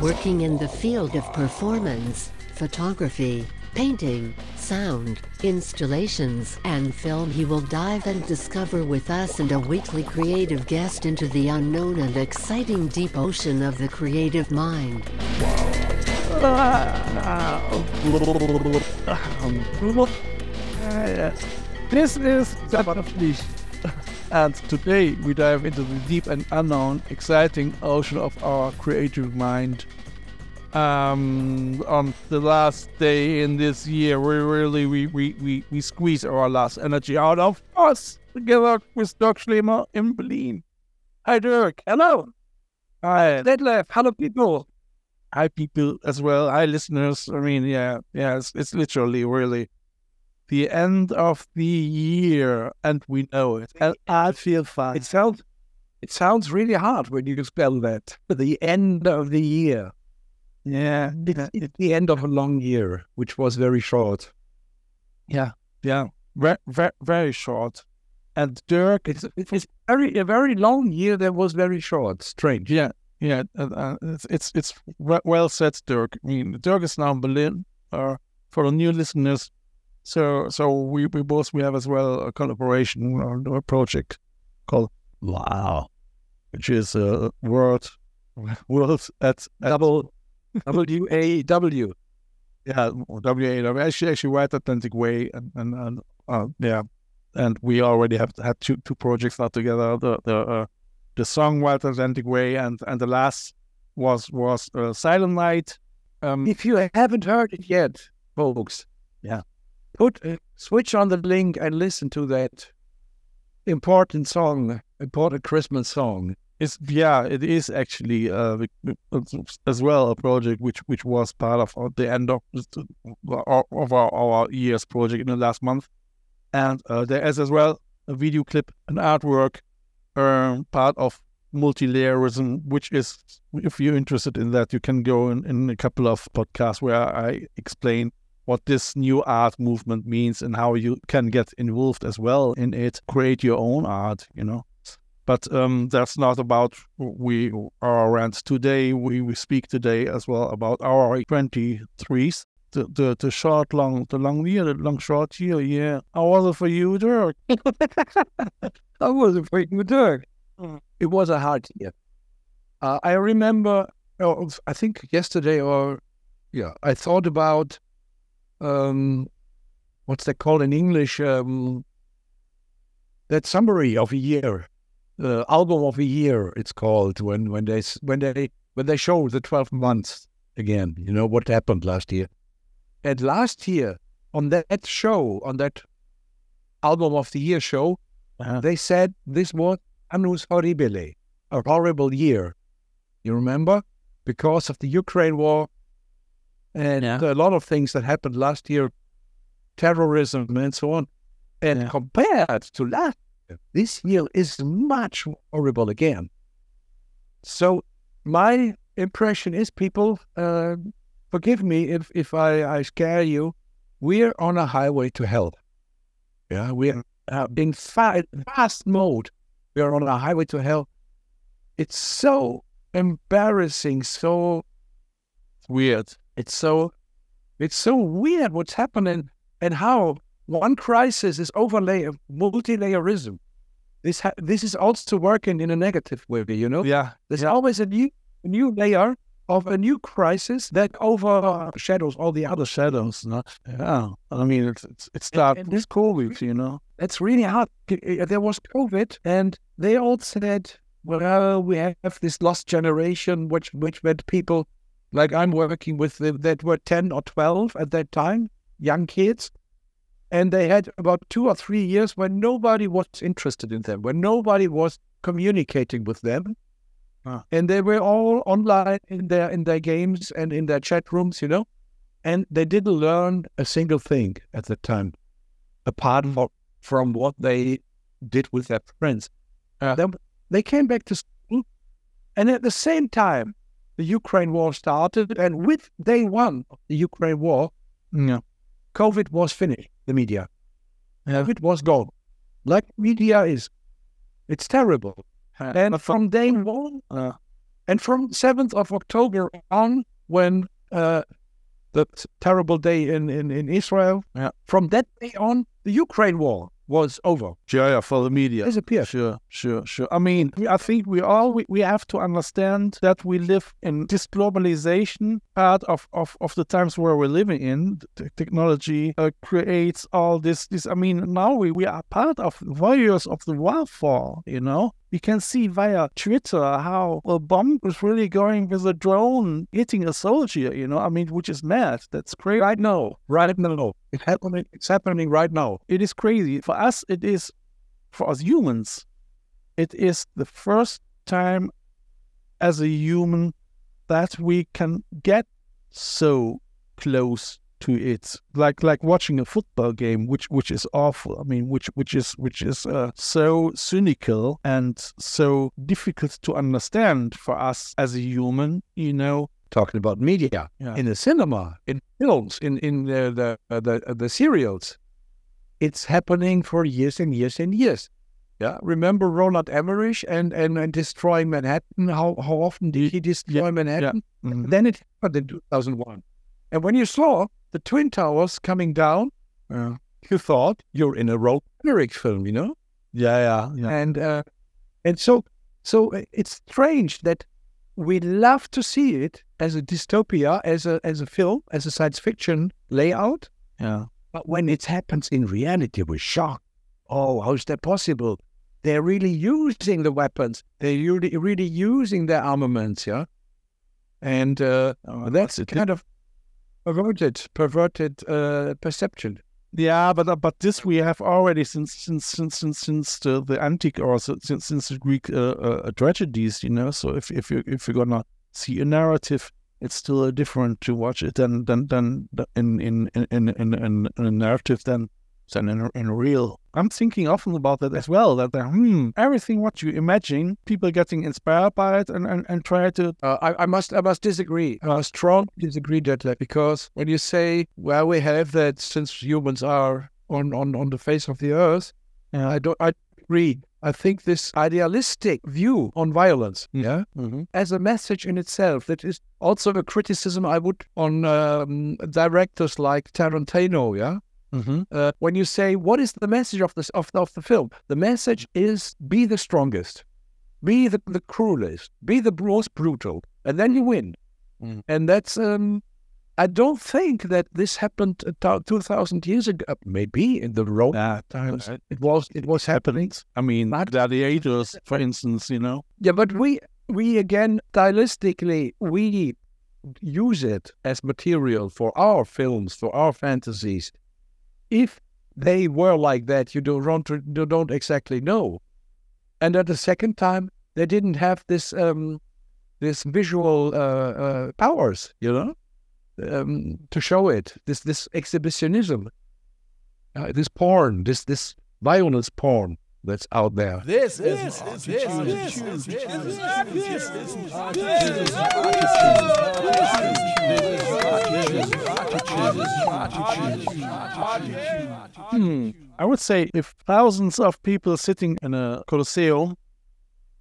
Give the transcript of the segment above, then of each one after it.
Working in the field of performance, photography, painting, sound, installations, and film, he will dive and discover with us and a weekly creative guest into the unknown and exciting deep ocean of the creative mind. This is Zapatlicht. And today we dive into the deep and unknown, exciting ocean of our creative mind. Um, on the last day in this year, we really we, we, we, we squeeze our last energy out of us together with Dirk Schlömer in Berlin. Hi Dirk. Hello. Hi. Detlef. Hello, people. Hi people as well. Hi listeners. I mean, yeah, yeah, it's, it's literally really the end of the year, and we know it. And I feel fine. It sounds, it sounds really hard when you spell that. The end of the year. yeah, It's, it's the end of a long year, which was very short. yeah, yeah, very, very, very short. And Dirk, It's, it's very a very long year that was very short. Strange. yeah, yeah, uh, uh, it's it's, it's well said, Dirk. I mean, Dirk is now in Berlin. Uh, for the new listeners, so so we, we both we have as well a collaboration on a project called Wow. which is a word world at, at Double W A W. yeah WA actually actually Wild Atlantic Way and and, and uh, yeah and we already have had two two projects now together the the uh, the song Wild Atlantic Way and and the last was was uh, Silent Night um If you haven't heard it yet, folks, Yeah. Put uh, switch on the link and listen to that important song, important Christmas song. it's yeah it is actually uh as well a project which which was part of the end of of our, our year's project in the last month and uh, there is as well a video clip an artwork um, part of multi-layerism which is if you're interested in that you can go in, in a couple of podcasts where i explain what this new art movement means and how you can get involved as well in it create your own art you know but um, that's not about we our rant today. We, we speak today as well about our 23s, the, the the short long the long year, the long short year. Yeah, how was it for you, Dirk? I wasn't freaking Dirk. Mm. It was a hard year. Uh, I remember, oh, I think yesterday or, yeah, I thought about, um, what's that called in English? Um, that summary of a year, uh, album of a year. It's called when when they when they when they show the twelve months again. You know what happened last year, and last year on that show on that album of the year show, Uh-huh. they said this was annus horribile, a horrible year. You remember? Because of the Ukraine war and Yeah. a lot of things that happened last year, terrorism and so on. And Yeah. compared to last year, this year is much more horrible again. So my impression is, people, uh, forgive me if, if I, I scare you, we're on a highway to hell. Yeah, we're uh, in fa- fast mode. We are on a highway to hell. It's so embarrassing. So Weird. It's so it's so weird what's happening and how one crisis is overlay of multi-layerism. This ha- this is also working in a negative way. You know, Yeah, there's always a new a new layer of a new crisis that overshadows all the other shadows. No? Yeah, I mean it's it's, it's that and this COVID, you know. It's really hard. There was COVID, and they all said, "Well, we have this lost generation, which which meant people like I'm working with the, that were ten or twelve at that time, young kids, And they had about two or three years when nobody was interested in them, when nobody was communicating with them. Ah. And they were all online in their in their games and in their chat rooms, you know. And they didn't learn a single thing at the time, apart from, from what they did with their friends. Then they came back to school, and at the same time, the Ukraine war started. And with day one of the Ukraine war, Yeah. COVID was finished, the media. Yeah. COVID was gone. Like media is. It's terrible. And But from day one, uh, and from 7th of October on, when uh, the terrible day in, in, in Israel, Yeah. from that day on, the Ukraine war was over. yeah, yeah, for the media. Disappeared. Sure, sure, sure. I mean, I think we all we, we have to understand that we live in this globalization part of, of, of the times where we're living in. The technology uh, creates all this. This. I mean, now we, we are part of warriors of the warfare. You know, we can see via Twitter how a bomb is really going with a drone hitting a soldier. You know, I mean, which is mad. That's crazy. Right now, right now, it's happening. It's happening right now. it is crazy. For us, it is, for us humans, it is the first time as a human that we can get so close to it. Like like watching a football game which which is awful. I mean which which is which is uh, so cynical and so difficult to understand for us as a human you know? Talking about media. Yeah. in the cinema, in films, in in the the uh, the, uh, the serials, it's happening for years and years and years. Yeah, remember Roland Emmerich and and, and destroying Manhattan? How how often did he destroy Manhattan? Mhm. Then it happened in 2001. And when you saw the Twin Towers coming down, yeah you thought you're in a Roland Emmerich film, you know? yeah yeah yeah And uh, and so so uh, it's strange that we love to see it as a dystopia, as a as a film, as a science fiction layout. yeah But when it happens in reality, we're shocked. Oh, how is that possible? They're really using the weapons. They're really, really using their armaments, yeah. And uh, Oh, that's it- kind of perverted, perverted uh, perception. Yeah, but uh, but this we have already since since since since since the, the antique or since since the Greek uh, uh, tragedies, you know. So if if you if you're gonna see a narrative, it's still uh, different to watch it than than than in in in, in, in, in a narrative than than in in real. I'm thinking often about that as well. That uh, hmm, everything what you imagine, people getting inspired by it and and, and try to Uh, I, I must I must disagree. I must strong disagree that uh, because when you say well we have that since humans are on, on, on the face of the earth, Yeah. I don't I agree. I think this idealistic view on violence, yeah, Mhm. as a message in itself, that is also a criticism I would on um, directors like Tarantino, yeah. Mhm. Uh, when you say what is the message of this of, of the film, the message is be the strongest, be the, the cruelest, be the most brutal, and then you win. Mm. And that's um, I don't think that this happened two thousand years ago. Uh, Maybe in the Roman yeah, times uh, it was it was happening. I mean, But- gladiators, for instance, you know. Yeah, but we we again stylistically we use it as material for our films, for our fantasies. If they were like that, you don't you don't exactly know. And at the second time, they didn't have this um, this visual uh, uh, powers, you know, um, to show it. This this exhibitionism, uh, this porn, this this violence porn that's out there. This is this is Hmm. I would say if thousands of people sitting in a Colosseum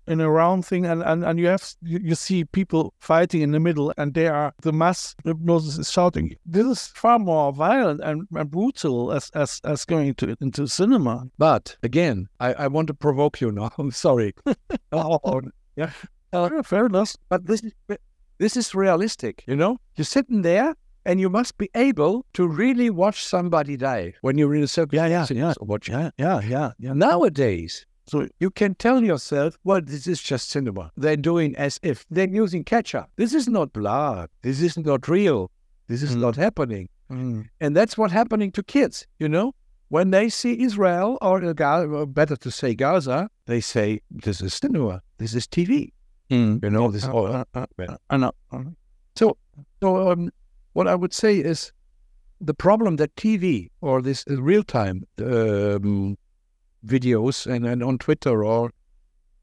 in a round thing and, and, and you have you, you see people fighting in the middle and they are the mass hypnosis is shouting this is far more violent and, and brutal as, as as going to into cinema But again, I, I want to provoke you now. I'm sorry. oh, yeah. yeah, fair enough But this is this is realistic, you know? You're sitting there and you must be able to really watch somebody die when you're in a circus. Yeah, yeah, yeah. Watch. yeah yeah yeah yeah Nowadays, so you can tell yourself, well, this is just cinema. They're doing as if they're using ketchup. This is not blood. This is not real. This is Mm. not happening. mm, And that's what's happening to kids, you know? when they see Israel or, or better to say Gaza, they say this is cinema, this is TV. Mm. You know, this Uh, all. uh, uh, well. I know. Uh, So, so um, what I would say is the problem that TV or this uh, real time um, videos and, and on Twitter or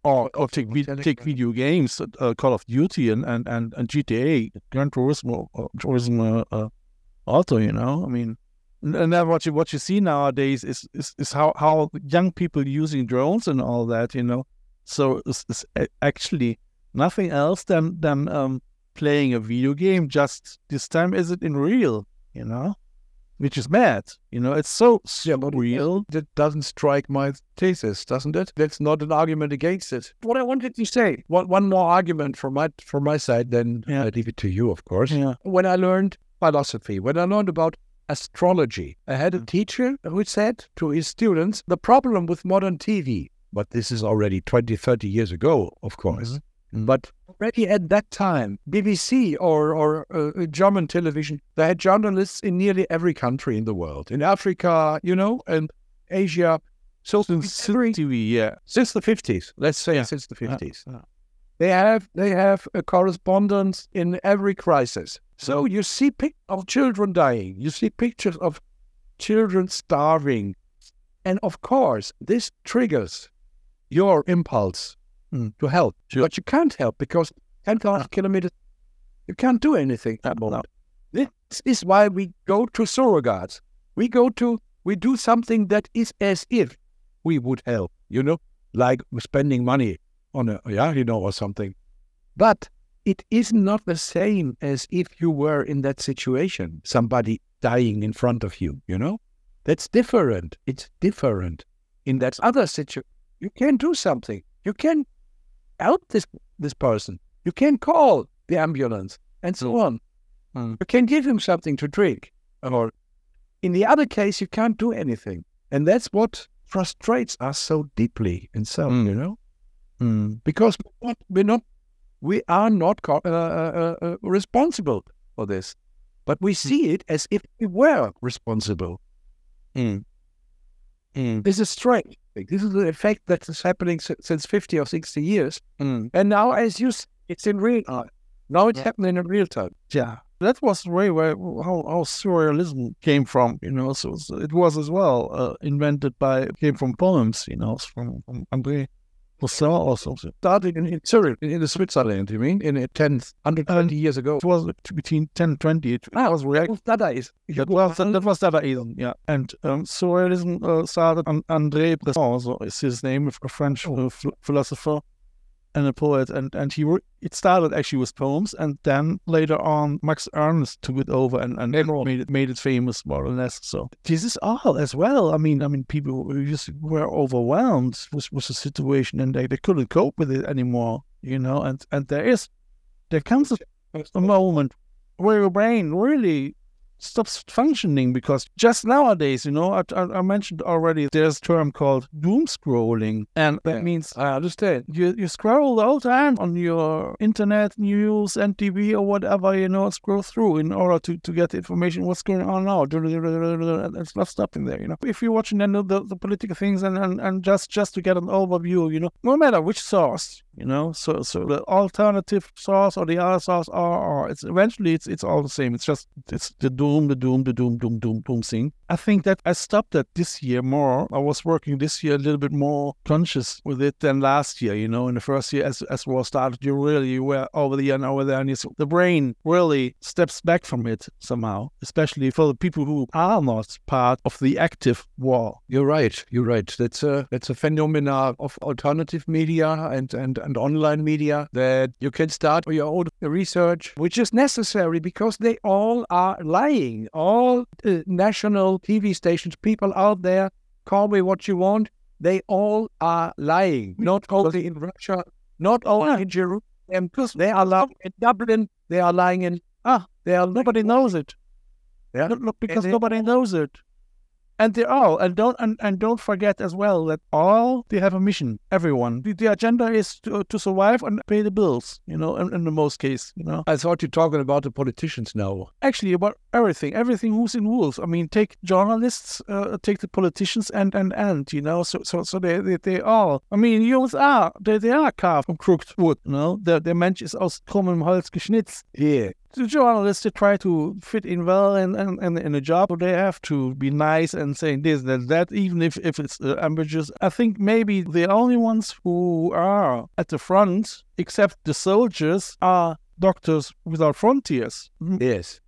Or, or take, take video games, uh, Call of Duty and, and, and, and GTA, Gran Turismo, uh, Turismo uh, Auto, you know? I mean, and and then what you what you see nowadays is is, is how, how young people using drones and all that, you know? So it's, it's actually nothing else than, than um, playing a video game, just this time is it in real, you know? Which is mad, you know? It's so Yeah, real. that doesn't strike my thesis, doesn't it? That's not an argument against it. What I wanted to say, one, one more argument from my from my side, then Yeah. I leave it to you, of course. Yeah. When I learned philosophy, when I learned about astrology, I had a Mm. teacher who said to his students, the problem with modern TV, but this is already 20, 30 years ago, of course, Mhm. But already at that time, BBC or, or uh, German television, they had journalists in nearly every country in the world, in Africa, you know, and Asia. So Since every- TV, yeah. since the 50s, let's say Yeah. since the 50s. yeah. They have they have a correspondence in every crisis. So you see pic of children dying, you see pictures of children starving, and of course this triggers your impulse Mm. to help. Sure. But you can't help because 10,000 kilometers, you can't do anything at the No. moment. This is why we go to surrogates. We go to we do something that is as if we would help, you know, like spending money on a yeah, you know, or something. But it is not the same as if you were in that situation, somebody dying in front of you, you know? That's different. It's different. In that other situation, you can do something. You can help this this person. You can call the ambulance and so on. Mm. You can give him something to drink. Or in the other case, you can't do anything. And that's what frustrates us so deeply in some, Mm. you know? Mm. because we're not, we're not we are not co- uh, uh, uh, responsible for this, but we see it as if we were responsible. Mm. Mm. This is strange. Like, This is the effect that is happening si- since fifty or sixty years, Mm. and now, as you, s- it's in real time. Now it's Yeah. happening in real time. Yeah, that was the way where how, how surrealism came from. You know, so, so it was as well uh, invented by came from poems. You know, from, from André Rousseau or something. Started in, in Zurich, in, in the Switzerland. You mean in a 10, 120 years ago? It was between 10 and 20. It, Ah, was. Dadaist. that was that, was Dadaism, yeah. And um, surrealism uh, started on André Breton, so is his name, a French uh, ph- philosopher and a poet. And and he wrote- it started actually with poems, and then later on Max Ernst took it over and, and made it made it famous more or less. So this is all as well. I mean, I mean, people just were overwhelmed with, with the situation, and they, they couldn't cope with it anymore. You know, and and there is there comes a a moment where your brain really stops functioning because just nowadays, you know, I, I, I mentioned already, there's a term called doom scrolling, and that Yeah. means I understand. you, you scroll the whole time on your internet news and TV or whatever, you know, scroll through in order to, to get the information what's going on now. It's not stopping there, you know. If you're watching then the, the political things and, and, and just just to get an overview, you know, no matter which source, you know, so so the alternative source or the other source or, or it's eventually it's it's all the same. It's just it's the doom, the doom, the doom, doom, doom, doom thing. I think that I stopped that this year more. I was working this year a little bit more conscious with it than last year. You know, in the first year as as war started, you really were over the and over there, and the brain really steps back from it somehow, especially for the people who are not part of the active war. You're right. You're right. That's a that's a phenomena of alternative media and, and, and online media that you can start your own research, which is necessary because they all are lying. All uh, national TV stations, people out there, call me what you want. They all are lying. Not only in Russia, not only in Jerusalem. Because they are lying in Dublin. They are lying in ah. They are Nobody knows it. Yeah. No, because they- nobody knows it. And they all and don't and, and don't forget as well that all they have a mission. Everyone, the, the agenda is to, to survive and pay the bills. You know, in, in the most case, you know. I thought you're talking about the politicians now. Actually, about everything, everything who's in rules. I mean, take journalists, uh, take the politicians, and and and you know, so so so they they, they all. I mean, Jungs are they they are carved from crooked wood. You know, der der Mensch ist aus krummem Holz geschnitzt. Yeah. The journalists they try to fit in well and and in, in a job, they have to be nice and saying this and that even if if it's uh, ambiguous. I think maybe the only ones who are at the front, except the soldiers, are Doctors Without Frontiers. Yes.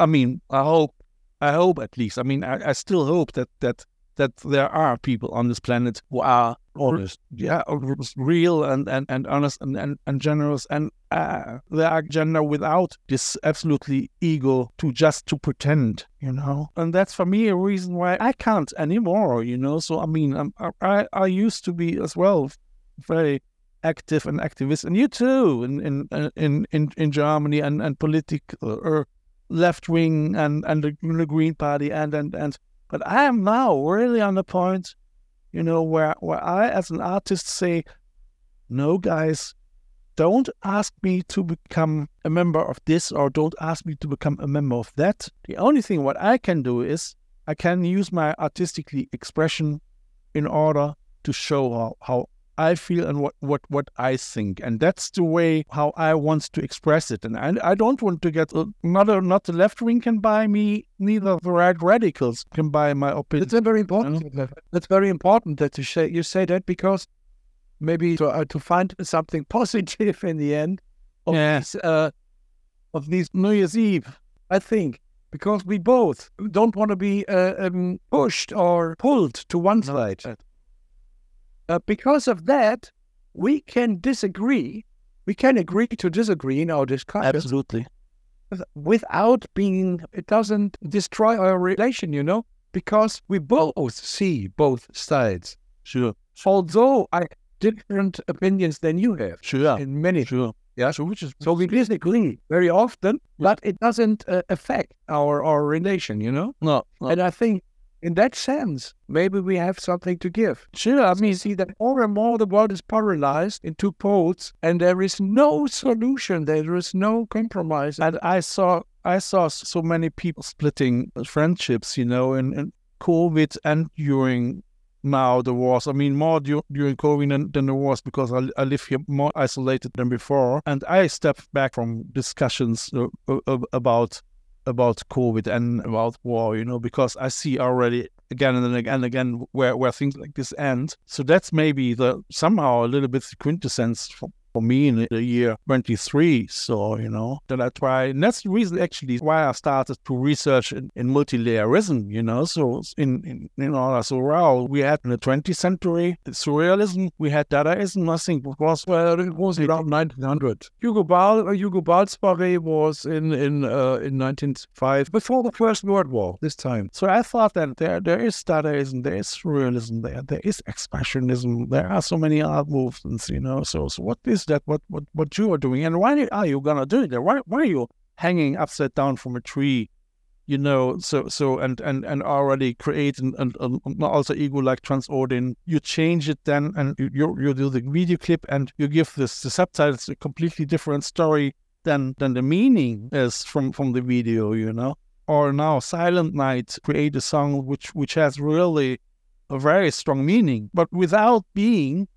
I mean, I hope, I hope at least. I mean, I, I still hope that that that there are people on this planet who are Honest. yeah, real and, and, and honest and, and, and generous and uh, they are gender without this absolutely ego to just to pretend, you know. And that's for me a reason why I can't anymore, you know. So I mean, I'm, I I used to be as well very active and activist, and you too in in in in, in Germany and and political or left wing and and the, the Green Party and and and. But I am now really on the point, you know, where where I as an artist say, no, guys, don't ask me to become a member of this or don't ask me to become a member of that. The only thing what I can do is I can use my artistically expression in order to show how, how I feel and what, what, what I think. And that's the way how I want to express it. And I, I don't want to get, uh, not, the left wing can buy me, neither the right radicals can buy my opinion. That's very important. That's very important that you say, you say that because maybe to, uh, to find something positive in the end of, these, uh, of these New Year's Eve. I think because we both don't want to be uh, um, pushed or pulled to one side. Uh, because of that, we can disagree. We can agree to disagree in our discussion Absolutely. without being. It doesn't destroy our relation, you know, because we both see both sides. Sure. Although I have different opinions than you have Sure. in many Sure. yeah. So which is So we disagree very often, but it doesn't uh, affect our our relation, you know. no, no. And I think in that sense, maybe we have something to give. sure. I mean, see that more and more the world is paralyzed in two poles, and there is no solution. There is no compromise. and I saw I saw so many people splitting friendships, you know, in, in COVID and during now the wars. I mean, more du- during COVID than, than the wars because I, I live here more isolated than before, and I stepped back from discussions uh, uh, about about COVID and about war, you know, because I see already again and again and again where, where things like this end. So that's maybe the somehow a little bit the quintessence for, me in the year 23. So, you know, that I try. And that's the reason actually why I started to research in, in multilayerism, you know. So in, in, in order, so wow, we had in the 20th century surrealism, we had Dadaism, I think was well, it was around 1900. Hugo Ball, uh, Hugo Balsparé was in in uh, in 1905, before the First World War. This time, So I thought that there there is Dadaism, there is surrealism, there there is expressionism, there are so many art movements, you know. So so what is that? What what what you are doing, and why are you gonna do that? Why why are you hanging upside down from a tree? You know, so so and and and already create an, an, an ego like Transodin. You change it then, and you you do the video clip, and you give this the subtitles a completely different story than than the meaning is from from the video. You know or now Silent Night create a song which which has really a very strong meaning, but without being,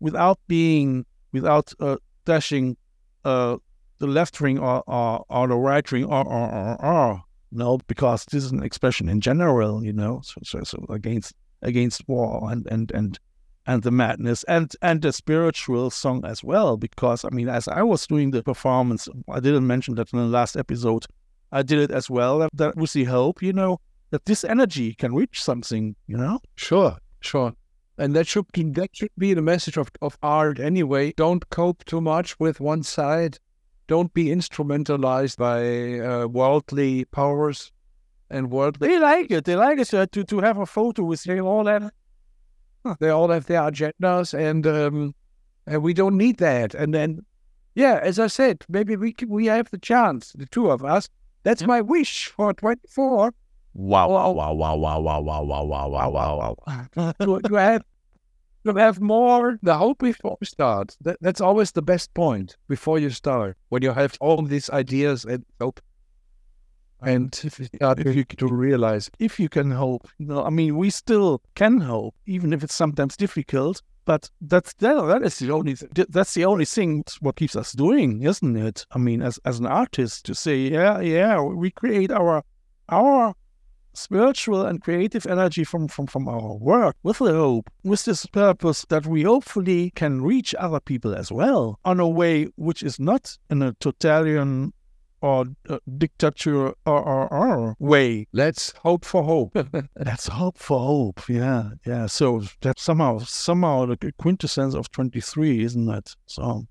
without being, without uh, dashing uh, the left ring or, or, or the right ring or, or, or, or no, because this is an expression in general, you know, so, so, so against against war and and and and the madness and and the spiritual song as well because i mean as i was doing the performance i didn't mention that in the last episode I did it as well. That, was the hope, you know, that this energy can reach something, you know? sure, sure. And that should be that should be the message of, of art anyway. Don't cope too much with one side. Don't be instrumentalized by uh, worldly powers and worldly. They like it. They like it uh, to, to have a photo with you all that. They all have their agendas, and um, and we don't need that. And then, yeah, as I said, maybe we can, we have the chance, the two of us. That's my wish for twenty four. Wow, wow, wow, wow, wow, wow, wow, wow, wow, wow, wow, wow. to, to have to have more the hope before you start. That, that's always the best point before you start when you have all these ideas and hope. and mm-hmm. start if you to realize if you can hope. You know, I mean, we still can hope, even if it's sometimes difficult. But that's that, that is the only th- that's the only thing what keeps us doing, isn't it? I mean, as as an artist, to say, yeah, yeah, we create our our spiritual and creative energy from, from, from our work with the hope, with this purpose that we hopefully can reach other people as well on a way which is not in a totalitarian or uh, dictature or, or, or way. let's hope for hope. That's hope for hope. Yeah, yeah. So that's somehow somehow the quintessence of twenty three, isn't it? So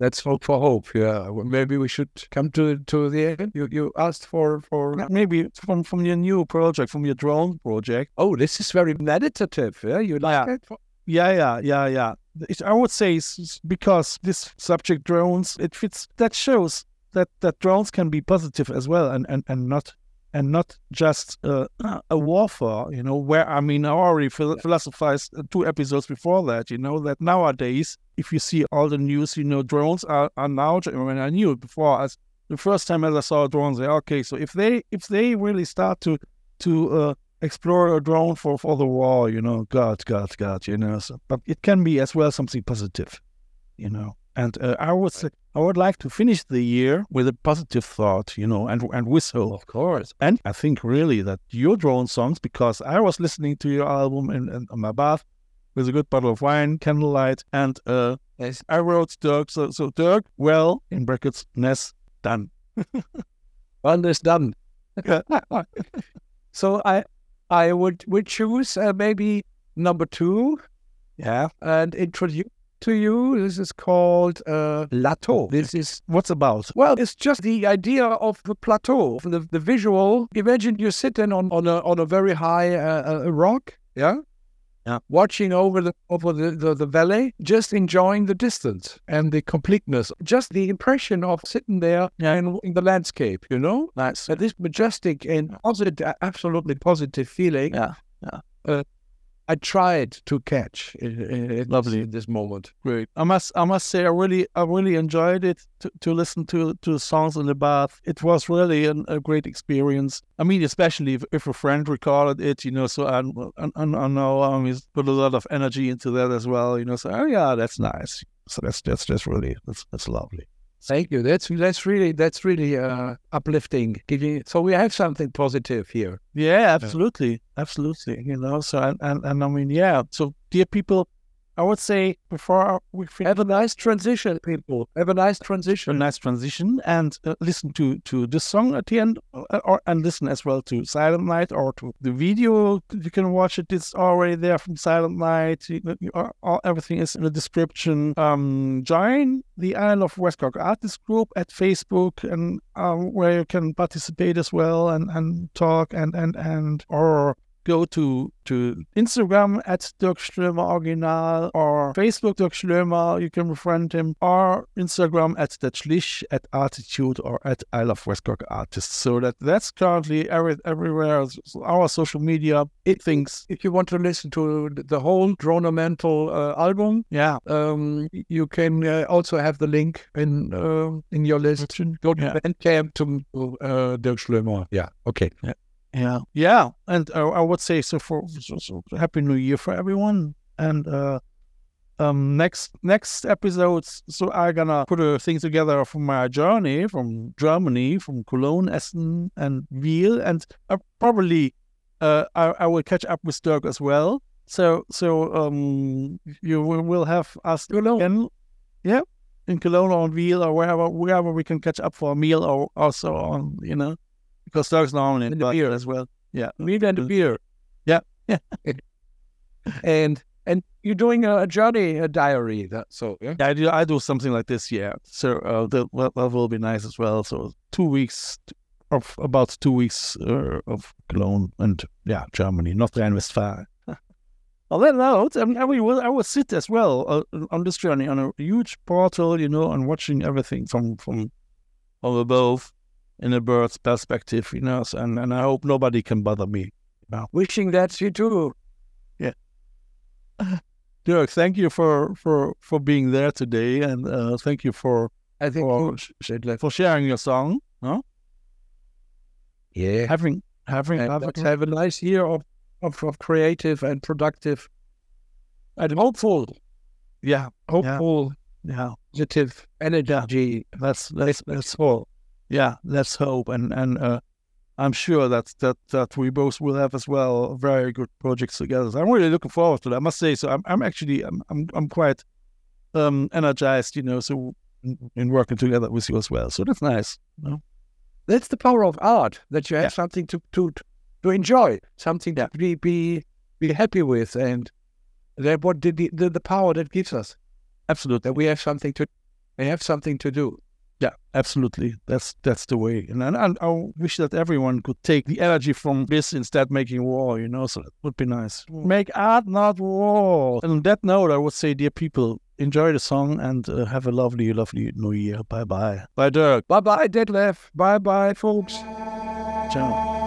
let's hope for hope. Yeah, maybe we should come to to the end. You you asked for for. maybe from from your new project, from your drone project. Oh, this is very meditative. Yeah, you like Yeah. it? Yeah, yeah, yeah, yeah. It, I would say because this subject drones, it fits. That shows that that drones can be positive as well, and and and not and not just uh, a warfare. You know, where I mean, I already phil- philosophized uh, two episodes before that. You know that nowadays, if you see all the news, you know, drones are are now. I mean, I knew it before. As the first time as I saw drones, I say, okay, so if they if they really start to to uh, explore a drone for, for the war, you know, God, God, God, you know. So, but it can be as well something positive, you know. And uh, I would say, I would like to finish the year with a positive thought, you know, and and hope. Of course. And I think really that your drone songs, because I was listening to your album in, in, in my bath with a good bottle of wine, candlelight, and uh, Yes. I wrote Dirk. So, so Dirk, well, in brackets, Ness, done. One is done. So I I would would choose uh, maybe number two Yeah. and introduce to you. This is called uh, Plateau. This is What's about? well, it's just the idea of the plateau, the, the visual. Imagine you're sitting on, on a on a very high uh, uh, rock, yeah, Yeah. watching over the over the, the, the valley, just enjoying the distance and the completeness, just the impression of sitting there Yeah. in, in the landscape, you know. That's So this majestic and positive, absolutely positive feeling. Yeah, yeah. I tried to catch in Lovely. in this moment. Great. I must I must say I really I really enjoyed it to, to listen to to the songs in the bath. It was really an, a great experience. I mean, especially if, if a friend recorded it, you know. So I I, I I know um, he's put a lot of energy into that as well, you know. So oh yeah, that's nice. So that's that's just really that's that's lovely. Thank you. That's that's really that's really uh, uplifting. Giving so we have something positive here. Yeah, absolutely, absolutely. You know. So and, and and I mean, yeah. So dear people, I would say before we finish. Have a nice transition, people. Have a nice transition. a nice transition and uh, listen to to this song at the end uh, or and listen as well to silent night or to the video you can watch it it's already there from silent night You- you- all- all- everything is in the description um join the isle of West Cork artist group at facebook and um, where you can participate as well and and talk and and and or go to to Instagram at Dirk Schlömer Original or Facebook Dirk Schlömer. You can befriend him or Instagram at Datschlich at ArTEEtude or at I Love West Westcock Artists. So that that's currently every, everywhere. Our social media it thinks If you want to listen to the whole Dronomental uh, album, yeah um, you can uh, also have the link in uh, in your list. Go to Yeah. Bandcamp to uh, Dirk Schlömer. Yeah. Okay. Yeah, yeah, yeah, and uh, I would say so for so, so happy New Year for everyone. And uh, um, next next episodes, so I'm gonna put a thing together from my journey from Germany, from Cologne, Essen, and Wiel, and uh, probably uh, I, I will catch up with Dirk as well. So so um, you will, will have us Cologne. again, yeah, in Cologne or Wiel or wherever wherever we can catch up for a meal or also on you know because Dirk's normally In the beer. as well. Yeah. Meat and a beer. Yeah. Yeah. and and you're doing a, journey a diary. That so yeah. Yeah, I do. I do something like this. Yeah. So uh, that, that will be nice as well. So two weeks of about two weeks uh, of Cologne and yeah, Germany, North Rhine-Westphalia. On that note, I, mean, I will I will sit as well uh, on this journey on a huge portal, you know, and watching everything from from from above in a bird's perspective, you know. And and I hope nobody can bother me. Wishing that you too. Yeah. Dirk, thank you for for for being there today, and uh, thank you for I think for, you let for sharing your song. No? Yeah. having having And have, have a nice year of, of, of creative and productive and hopeful, yeah hopeful, yeah positive energy. let's let's let's all. Yeah let's hope and and uh, I'm sure that that that we both will have as well very good projects together. So I'm really looking forward to that. I must say. So I'm I'm actually I'm I'm, I'm quite um energized, you know. So in, in working together with you as well. So that's nice. You know? That's the power of art, that you have Yeah. something to, to, to enjoy, something to be, be, be happy with. And that what the, the, the power that gives us, Absolutely. that we have something to, we have something to do. Yeah, absolutely. That's that's the way. And, and, and I wish that everyone could take the energy from this instead making war, you know, so that would be nice. Make art, not war. And on that note, I would say, dear people, enjoy the song and uh, have a lovely, lovely new year. Bye bye. Bye, Dirk. Bye bye, Detlef. Bye bye, folks. Ciao.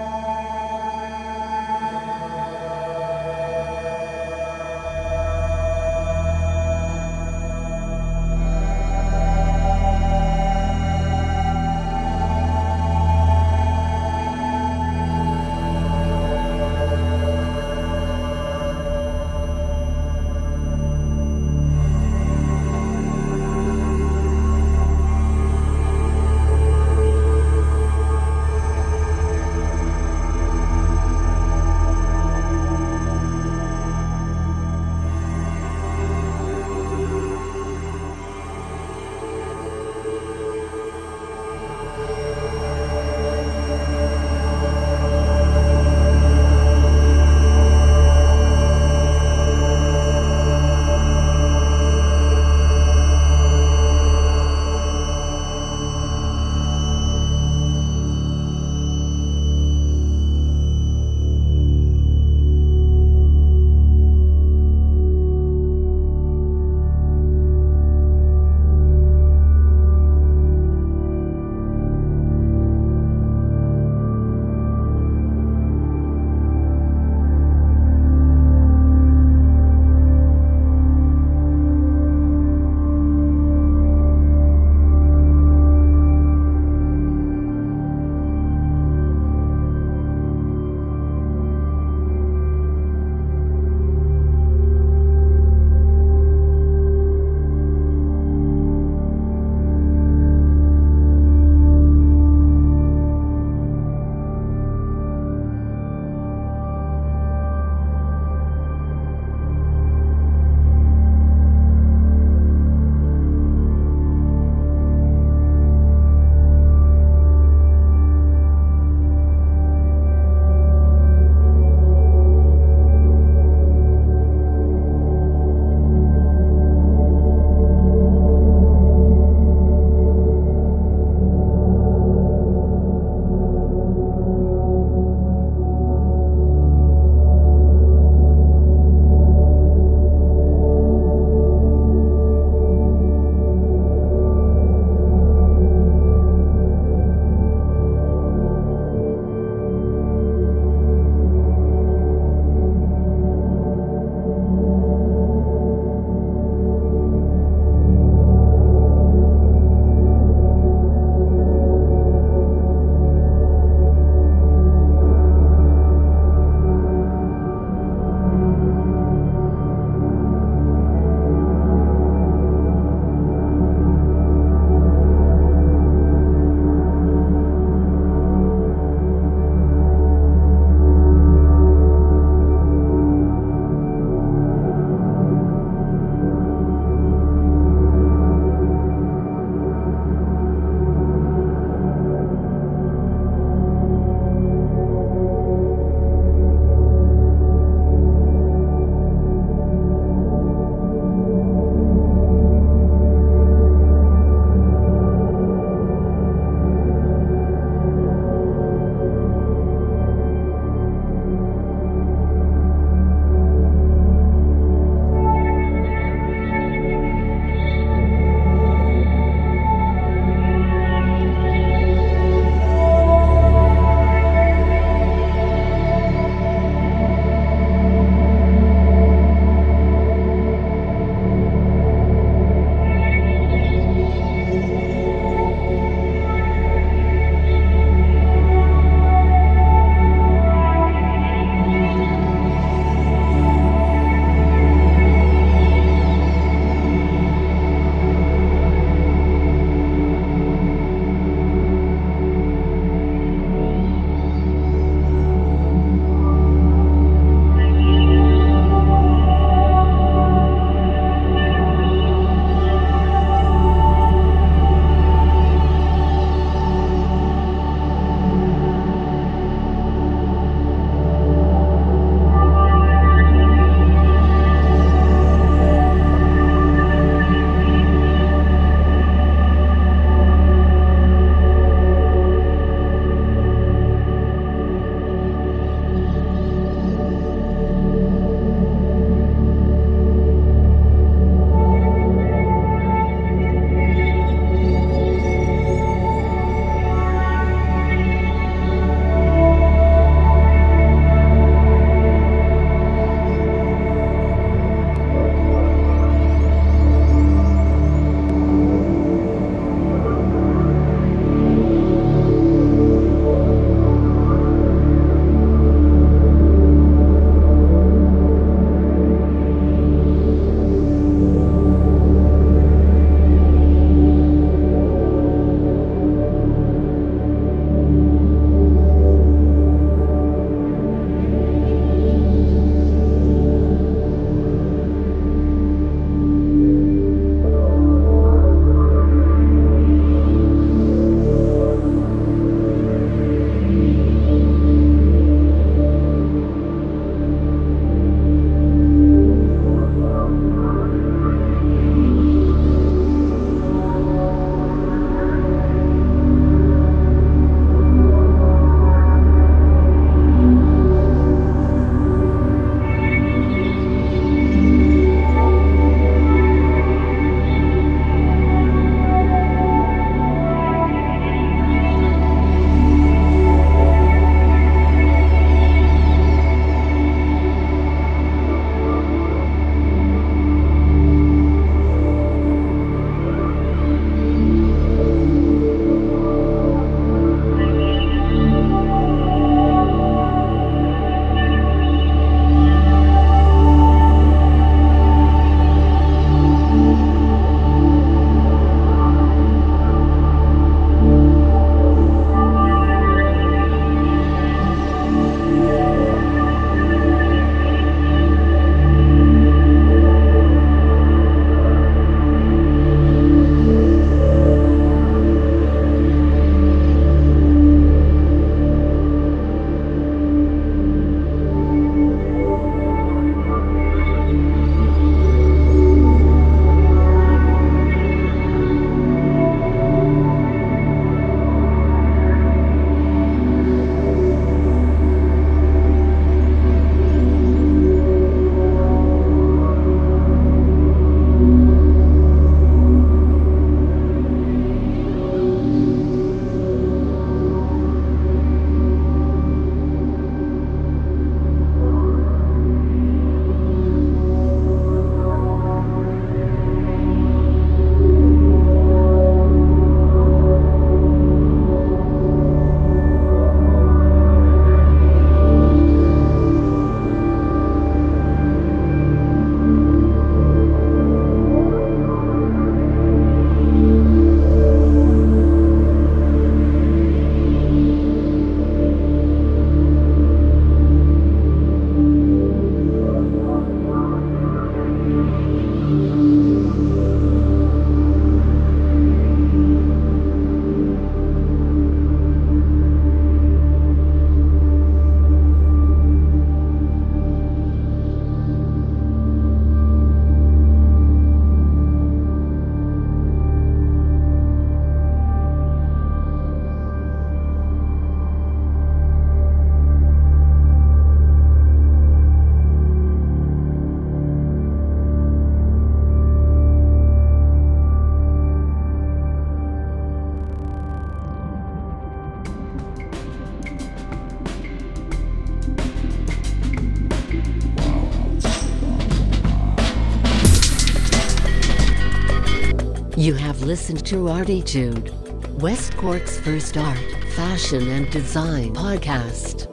Listened to ArTEEtude, West Cork's first art, fashion, and design podcast.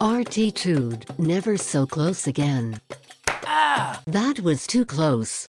ArTEEtude, never so close again. Ah! That was too close.